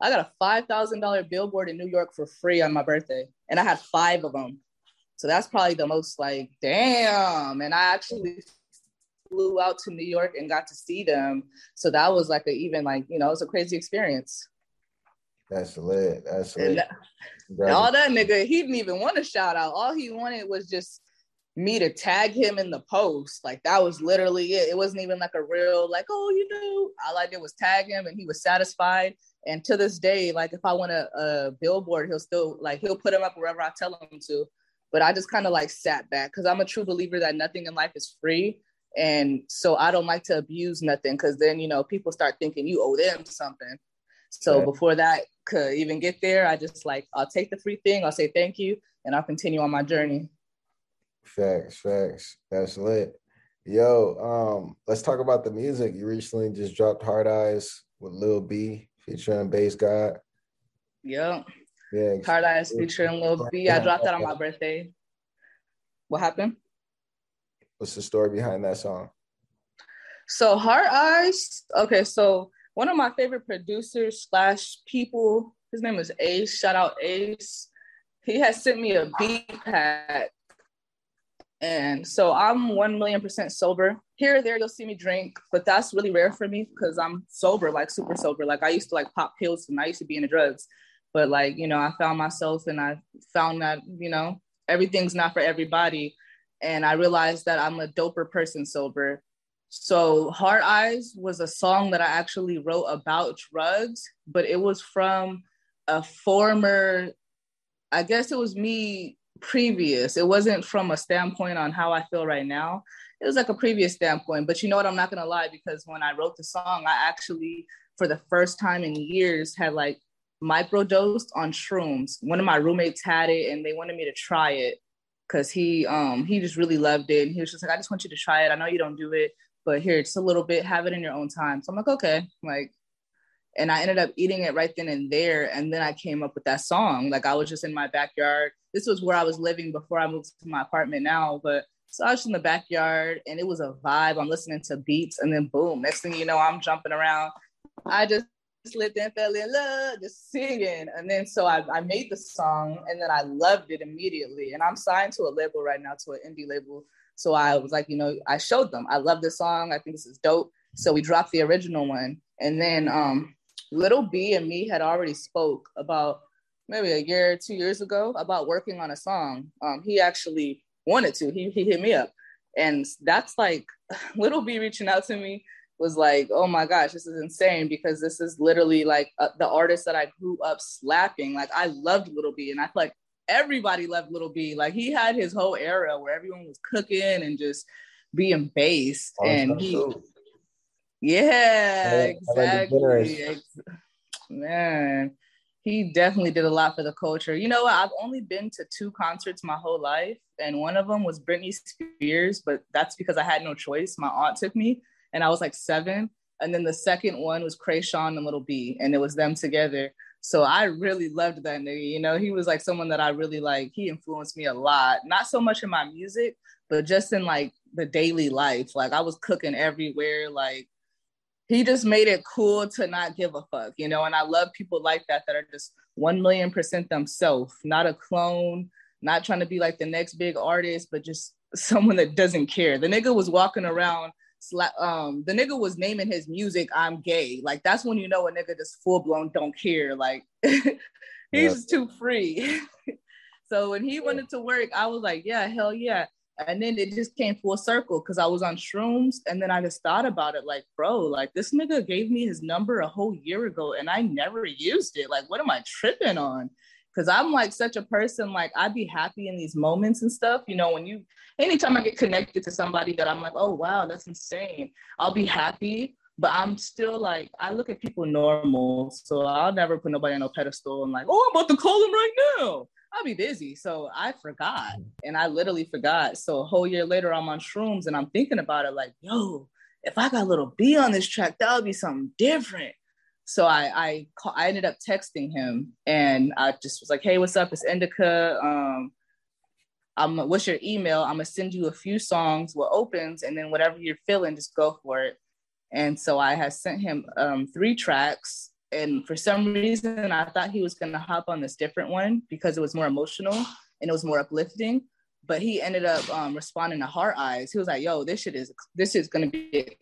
I got a five thousand dollar billboard in New York for free on my birthday, and I had five of them. So that's probably the most like, damn. And I actually flew out to New York and got to see them. So that was like a even like you know it was a crazy experience. That's lit. That's lit. And all that nigga, he didn't even want a shout out. All he wanted was just me to tag him in the post. Like that was literally it. It wasn't even like a real like, oh, you know. All I did was tag him, and he was satisfied. And to this day, like if I want a, a billboard, he'll still like he'll put him up wherever I tell him to. But I just kind of like sat back because I'm a true believer that nothing in life is free. And so I don't like to abuse nothing because then, you know, people start thinking you owe them something. So before that could even get there, I just like, I'll take the free thing, I'll say thank you, and I'll continue on my journey. Facts, facts. That's lit. Yo, um, let's talk about the music. You recently just dropped Hard Eyes with Lil B featuring Based God. Yep. Yeah. Hard Eyes featuring Lil B. I dropped that on my birthday. What happened? What's the story behind that song? So Hard Eyes. Okay, so one of my favorite producers slash people, his name is Ace. Shout out Ace. He has sent me a beat pack. And so I'm one million percent sober. Here or there, you'll see me drink, but that's really rare for me because I'm sober, like super sober. Like I used to like pop pills and I used to be into drugs. But like, you know, I found myself and I found that, you know, everything's not for everybody and I realized that I'm a doper person sober. So Hard Eyes was a song that I actually wrote about drugs, but it was from a former, I guess it was me previous. It wasn't from a standpoint on how I feel right now. It was like a previous standpoint. But you know what? I'm not gonna lie because when I wrote the song, I actually, for the first time in years, had like microdosed on shrooms. One of my roommates had it and they wanted me to try it because he um he just really loved it and he was just like i just want you to try it i know you don't do it but here it's a little bit have it in your own time so i'm like okay like and i ended up eating it right then and there and then i came up with that song like i was just in my backyard this was where i was living before i moved to my apartment now but so i was in the backyard and it was a vibe i'm listening to beats and then boom next thing you know i'm jumping around i just slipped and fell in love, just singing. And then so I, I made the song and then I loved it immediately. And I'm signed to a label right now, to an indie label. So I was like, you know, I showed them, I love this song. I think this is dope. So we dropped the original one. And then um, Little B and me had already spoke about maybe a year, two years ago about working on a song. Um, he actually wanted to, he, he hit me up. And that's like Little B reaching out to me was like, oh my gosh, this is insane because this is literally like uh, the artist that I grew up slapping. Like I loved Little B, and I feel like everybody loved Little B. Like he had his whole era where everyone was cooking and just being based, oh, and he, yeah, exactly, man. He definitely did a lot for the culture. You know what? I've only been to two concerts my whole life, and one of them was Britney Spears, but that's because I had no choice. My aunt took me and I was like seven. And then the second one was Kreayshawn and Little B, and it was them together. So I really loved that nigga. You know, he was like someone that I really like. He influenced me a lot, not so much in my music, but just in like the daily life. Like I was cooking everywhere. Like he just made it cool to not give a fuck, you know. And I love people like that that are just one million percent themselves, not a clone, not trying to be like the next big artist, but just someone that doesn't care. The nigga was walking around um the nigga was naming his music I'm gay. Like that's when you know a nigga just full blown don't care. Like he's yeah. too free. so when he wanted to work, I was like, yeah, hell yeah. And then it just came full circle because I was on shrooms. And then I just thought about it like, bro, like this nigga gave me his number a whole year ago and I never used it. Like, what am I tripping on? Because I'm like such a person, like I'd be happy in these moments and stuff. You know, when you anytime I get connected to somebody that I'm like, oh wow, that's insane, I'll be happy. But I'm still like, I look at people normal. So I'll never put nobody on a pedestal and like, oh, I'm about to call him right now. I'll be busy. So I forgot. And I literally forgot. So a whole year later, I'm on shrooms and I'm thinking about it like, yo, if I got a little B on this track, that would be something different. So I I, call, I ended up texting him and I just was like, hey, what's up? It's Indika. Um, I'm what's your email? I'm gonna send you a few songs what opens, and then whatever you're feeling, just go for it. And so I had sent him um, three tracks, And for some reason, I thought he was gonna hop on this different one because it was more emotional and it was more uplifting. But he ended up um, responding to Heart Eyes. He was like, "Yo, this shit is this is gonna be a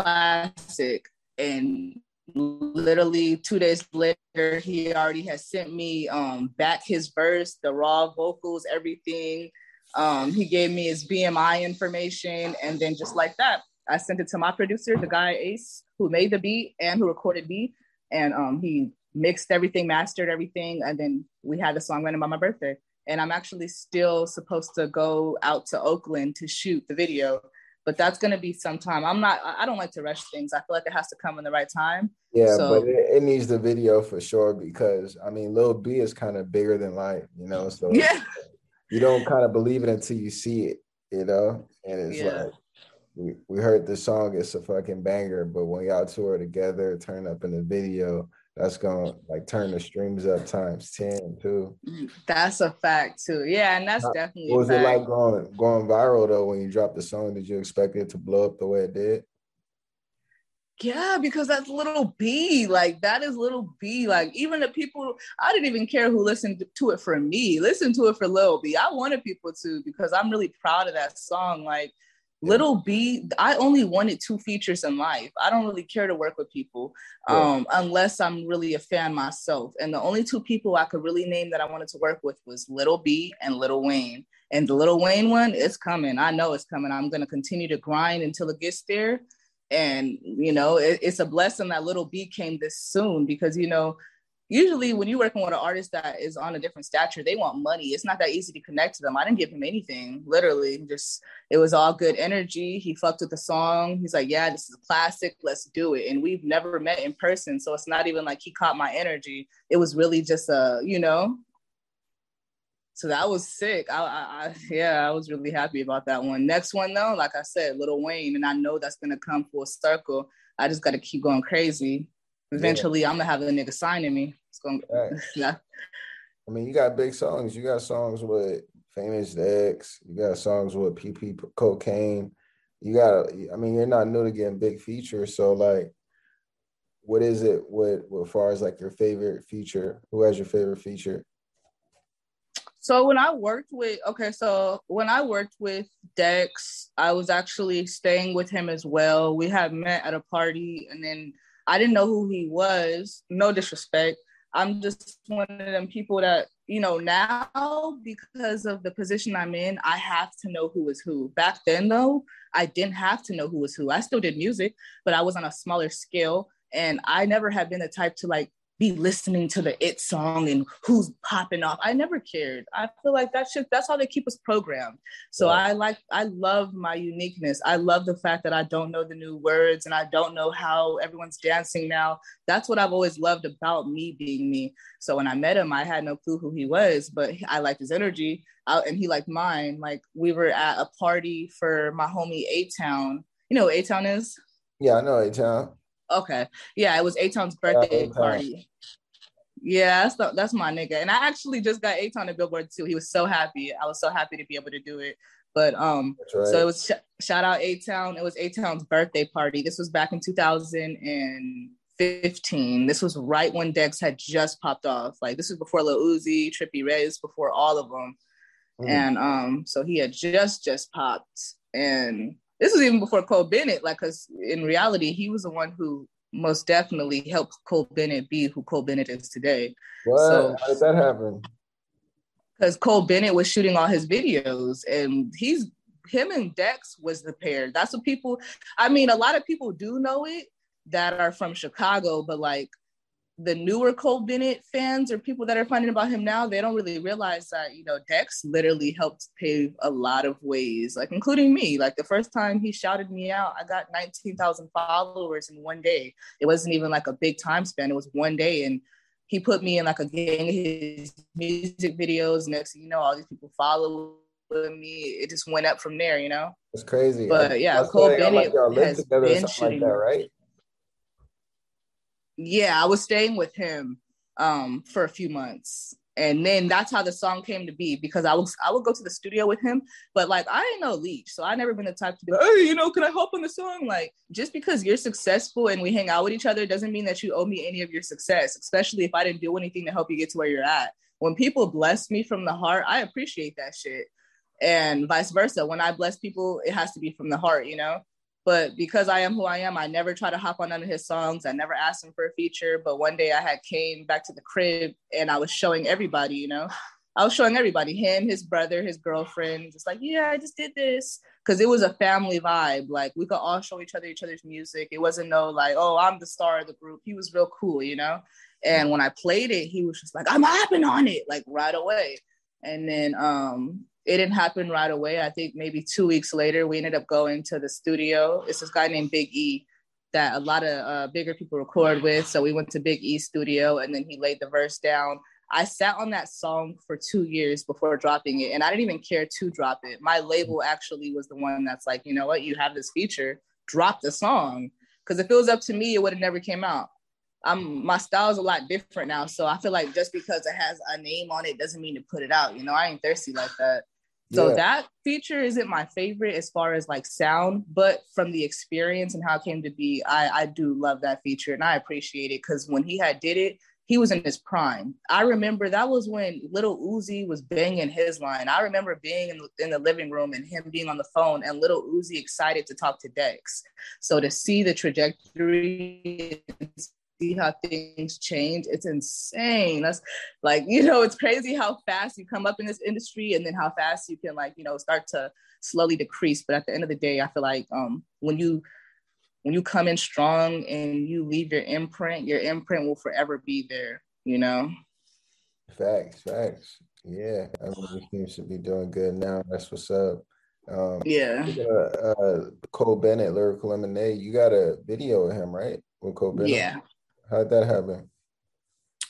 classic." And literally two days later, he already had sent me um, back his verse, the raw vocals, everything. Um, he gave me his BMI information, and then just like that, I sent it to my producer, the guy Ace, who made the beat and who recorded me, and um, he mixed everything, mastered everything, and then we had the song running by my birthday. And I'm actually still supposed to go out to Oakland to shoot the video but that's going to be sometime. I'm not, I don't like to rush things. I feel like it has to come in the right time. Yeah, so, but it, it, needs the video for sure because I mean, Lil B is kind of bigger than life, you know? So yeah, you don't kind of believe it until you see it, you know? And it's yeah. like, we, we heard the song, it's a fucking banger, but when y'all tour together, turn up in the video, that's gonna like turn the streams up times 10 too. Mm, that's a fact too. Yeah, and that's How, definitely what was it like going going viral though when you dropped the song? Did you expect it to blow up the way it did? Yeah, because that's little B. Like that is little B. Like even the people I didn't even care who listened to it for me. Listen to it for Lil B. I wanted people to because I'm really proud of that song. Like Little B, I only wanted two features in life. I don't really care to work with people um, yeah. unless I'm really a fan myself. And the only two people I could really name that I wanted to work with was Little B and Little Wayne. And the Little Wayne one, it's coming. I know it's coming. I'm going to continue to grind until it gets there. And, you know, it, it's a blessing that Little B came this soon because, you know, usually when you're working with an artist that is on a different stature, they want money. It's not that easy to connect to them. I didn't give him anything, literally. Just it was all good energy. He fucked with the song. He's like, yeah, this is a classic. Let's do it. And we've never met in person, so it's not even like he caught my energy. It was really just a, you know. So that was sick. I, I, I yeah, I was really happy about that one. Next one though, like I said, Little Wayne, and I know that's gonna come full circle. I just got to keep going crazy Eventually, yeah. I'm gonna have a nigga signing me. It's gonna. Right. yeah. I mean, you got big songs. You got songs with Famous Dex. You got songs with PP Cocaine. You got. I mean, you're not new to getting big features. So, like, what is it with, with far as like your favorite feature? Who has your favorite feature? So when I worked with okay, so when I worked with Dex, I was actually staying with him as well. We had met at a party, and then I didn't know who he was. No disrespect. I'm just one of them people that, you know, now because of the position I'm in, I have to know who is who. Back then, though, I didn't have to know who was who. I still did music, but I was on a smaller scale. And I never had been the type to like be listening to the it song and who's popping off. I never cared. I feel like that should that's how they keep us programmed. So. I like I love my uniqueness. I love the fact that I don't know the new words and I don't know how everyone's dancing now. That's what I've always loved about me being me. So when I met him, I had no clue who he was, but I liked his energy I, and he liked mine. Like we were at a party for my homie A Town. You know A Town is? Yeah, I know A Town. Okay. Yeah, it was Aton's birthday party. Yeah, that's the, that's my nigga. And I actually just got Aton a Billboard too. He was so happy. I was so happy to be able to do it. But um, right. so it was sh- shout out A Town. It was A Town's birthday party. This was back in 2015. This was right when Dex had just popped off. Like this was before Lil Uzi, Trippie Redd, before all of them. Mm. And um, so he had just just popped, and this was even before Cole Bennett, like, because in reality, he was the one who most definitely helped Cole Bennett be who Cole Bennett is today. What? So, How did that happen? Because Cole Bennett was shooting all his videos, and he's him and Dex was the pair. That's what people. I mean, a lot of people do know it that are from Chicago, but like the newer Cole Bennett fans or people that are finding about him now, they don't really realize that, you know, Dex literally helped pave a lot of ways, like including me. Like the first time he shouted me out, I got 19,000 followers in one day. It wasn't even like a big time span, it was one day. And he put me in like a gang of his music videos. Next thing you know, all these people follow me. It just went up from there, you know? It's crazy. But yeah, Cole Bennett like has been shooting. Like that, right? Yeah, I was staying with him um, for a few months. and then that's how the song came to be because I was I would go to the studio with him, but like I ain't no leech, so I never been the type to be like, hey, you know, can I help on the song? Like just because you're successful and we hang out with each other doesn't mean that you owe me any of your success, especially if I didn't do anything to help you get to where you're at. When people bless me from the heart, I appreciate that shit, and vice versa. When I bless people, it has to be from the heart, you know. But because I am who I am, I never try to hop on none of his songs. I never asked him for a feature. But one day I had came back to the crib and I was showing everybody, you know, I was showing everybody, him, his brother, his girlfriend, just like, yeah, I just did this. Cause it was a family vibe. Like we could all show each other each other's music. It wasn't no like, oh, I'm the star of the group. He was real cool, you know? And when I played it, he was just like, I'm hopping on it, like right away. And then um it didn't happen right away. I think maybe two weeks later, we ended up going to the studio. It's this guy named Big E that a lot of uh, bigger people record with. So we went to Big E studio and then he laid the verse down. I sat on that song for two years before dropping it, and I didn't even care to drop it. My label actually was the one that's like, you know what, you have this feature, drop the song. Because if it was up to me, it would have never came out. I'm my style is a lot different now, so I feel like just because it has a name on it doesn't mean to put it out. You know, I ain't thirsty like that. So yeah. that feature isn't my favorite as far as like sound, but from the experience and how it came to be, I, I do love that feature and I appreciate it because when he had did it, he was in his prime. I remember that was when Little Uzi was banging his line. I remember being in, in the living room and him being on the phone and Little Uzi excited to talk to Dex. So to see the trajectory see how things change. It's insane. That's like, you know, it's crazy how fast you come up in this industry and then how fast you can like, you know, start to slowly decrease. But at the end of the day, I feel like um when you when you come in strong and you leave your imprint, your imprint will forever be there, you know. Facts, facts. Yeah. I mean, seems to be doing good now. That's what's up. Um, yeah. Uh, uh, Cole Bennett, Lyrical Lemonade, you got a video of him, right? With Cole Bennett? Yeah. How'd that happen?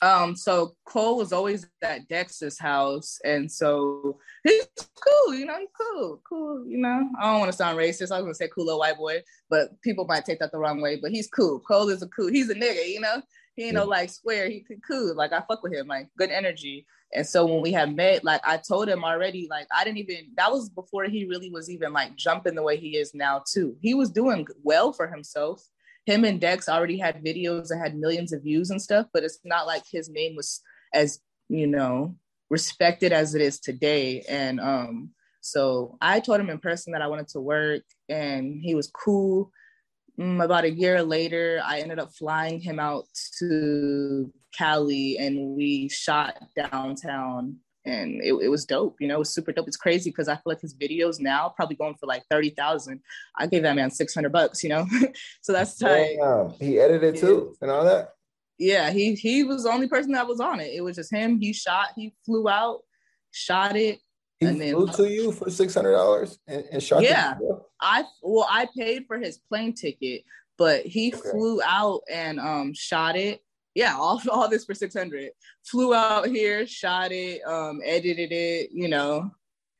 Um, so Cole was always at Dex's house, and so he's cool, you know, he's cool, cool, you know. I don't want to sound racist. I was gonna say cool little white boy, but people might take that the wrong way. But he's cool. Cole is a cool. He's a nigga, you know. He ain't yeah. no like square. He could cool. Like I fuck with him. Like good energy. And so when we had met, like I told him already, like I didn't even. That was before he really was even like jumping the way he is now too. He was doing well for himself him and Dex already had videos that had millions of views and stuff, but it's not like his name was as, you know, respected as it is today. And um, so I told him in person that I wanted to work and he was cool. Mm, about a year later, I ended up flying him out to Cali and we shot downtown and it, it was dope. You know, it was super dope. It's crazy because I feel like his videos now probably going for like thirty thousand. I gave that man six hundred bucks. You know, so that's tight. Damn. He edited yeah. too and all that. Yeah, he he was the only person that was on it. It was just him. He shot. He flew out, shot it. He and flew to you for six hundred dollars and, and shot. Yeah, I well, I paid for his plane ticket, but he okay. flew out and um shot it yeah, all, all this for 600. Flew out here, shot it, um, edited it, you know.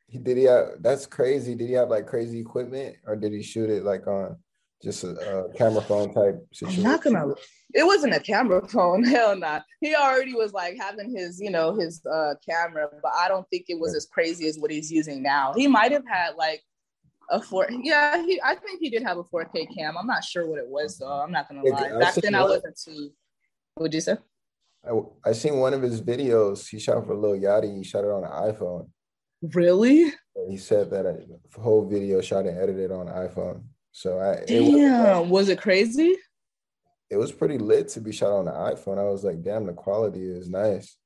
He did he have that's crazy. Did he have like crazy equipment or did he shoot it like on just a, a camera phone type situation? I'm not gonna it wasn't a camera phone, hell not. He already was like having his, you know, his uh camera, but I don't think it was as crazy as what he's using now. He might have had like a four yeah, he I think he did have a 4K cam. I'm not sure what it was though. I'm not gonna lie. Back then I wasn't too What'd you say? I, I seen one of his videos. He shot for Lil Yachty. He shot it on an iPhone. Really? He said that the whole video shot and edited on iPhone. So I damn, was, was, it crazy? It was pretty lit to be shot on the iPhone. I was like, damn, the quality is nice.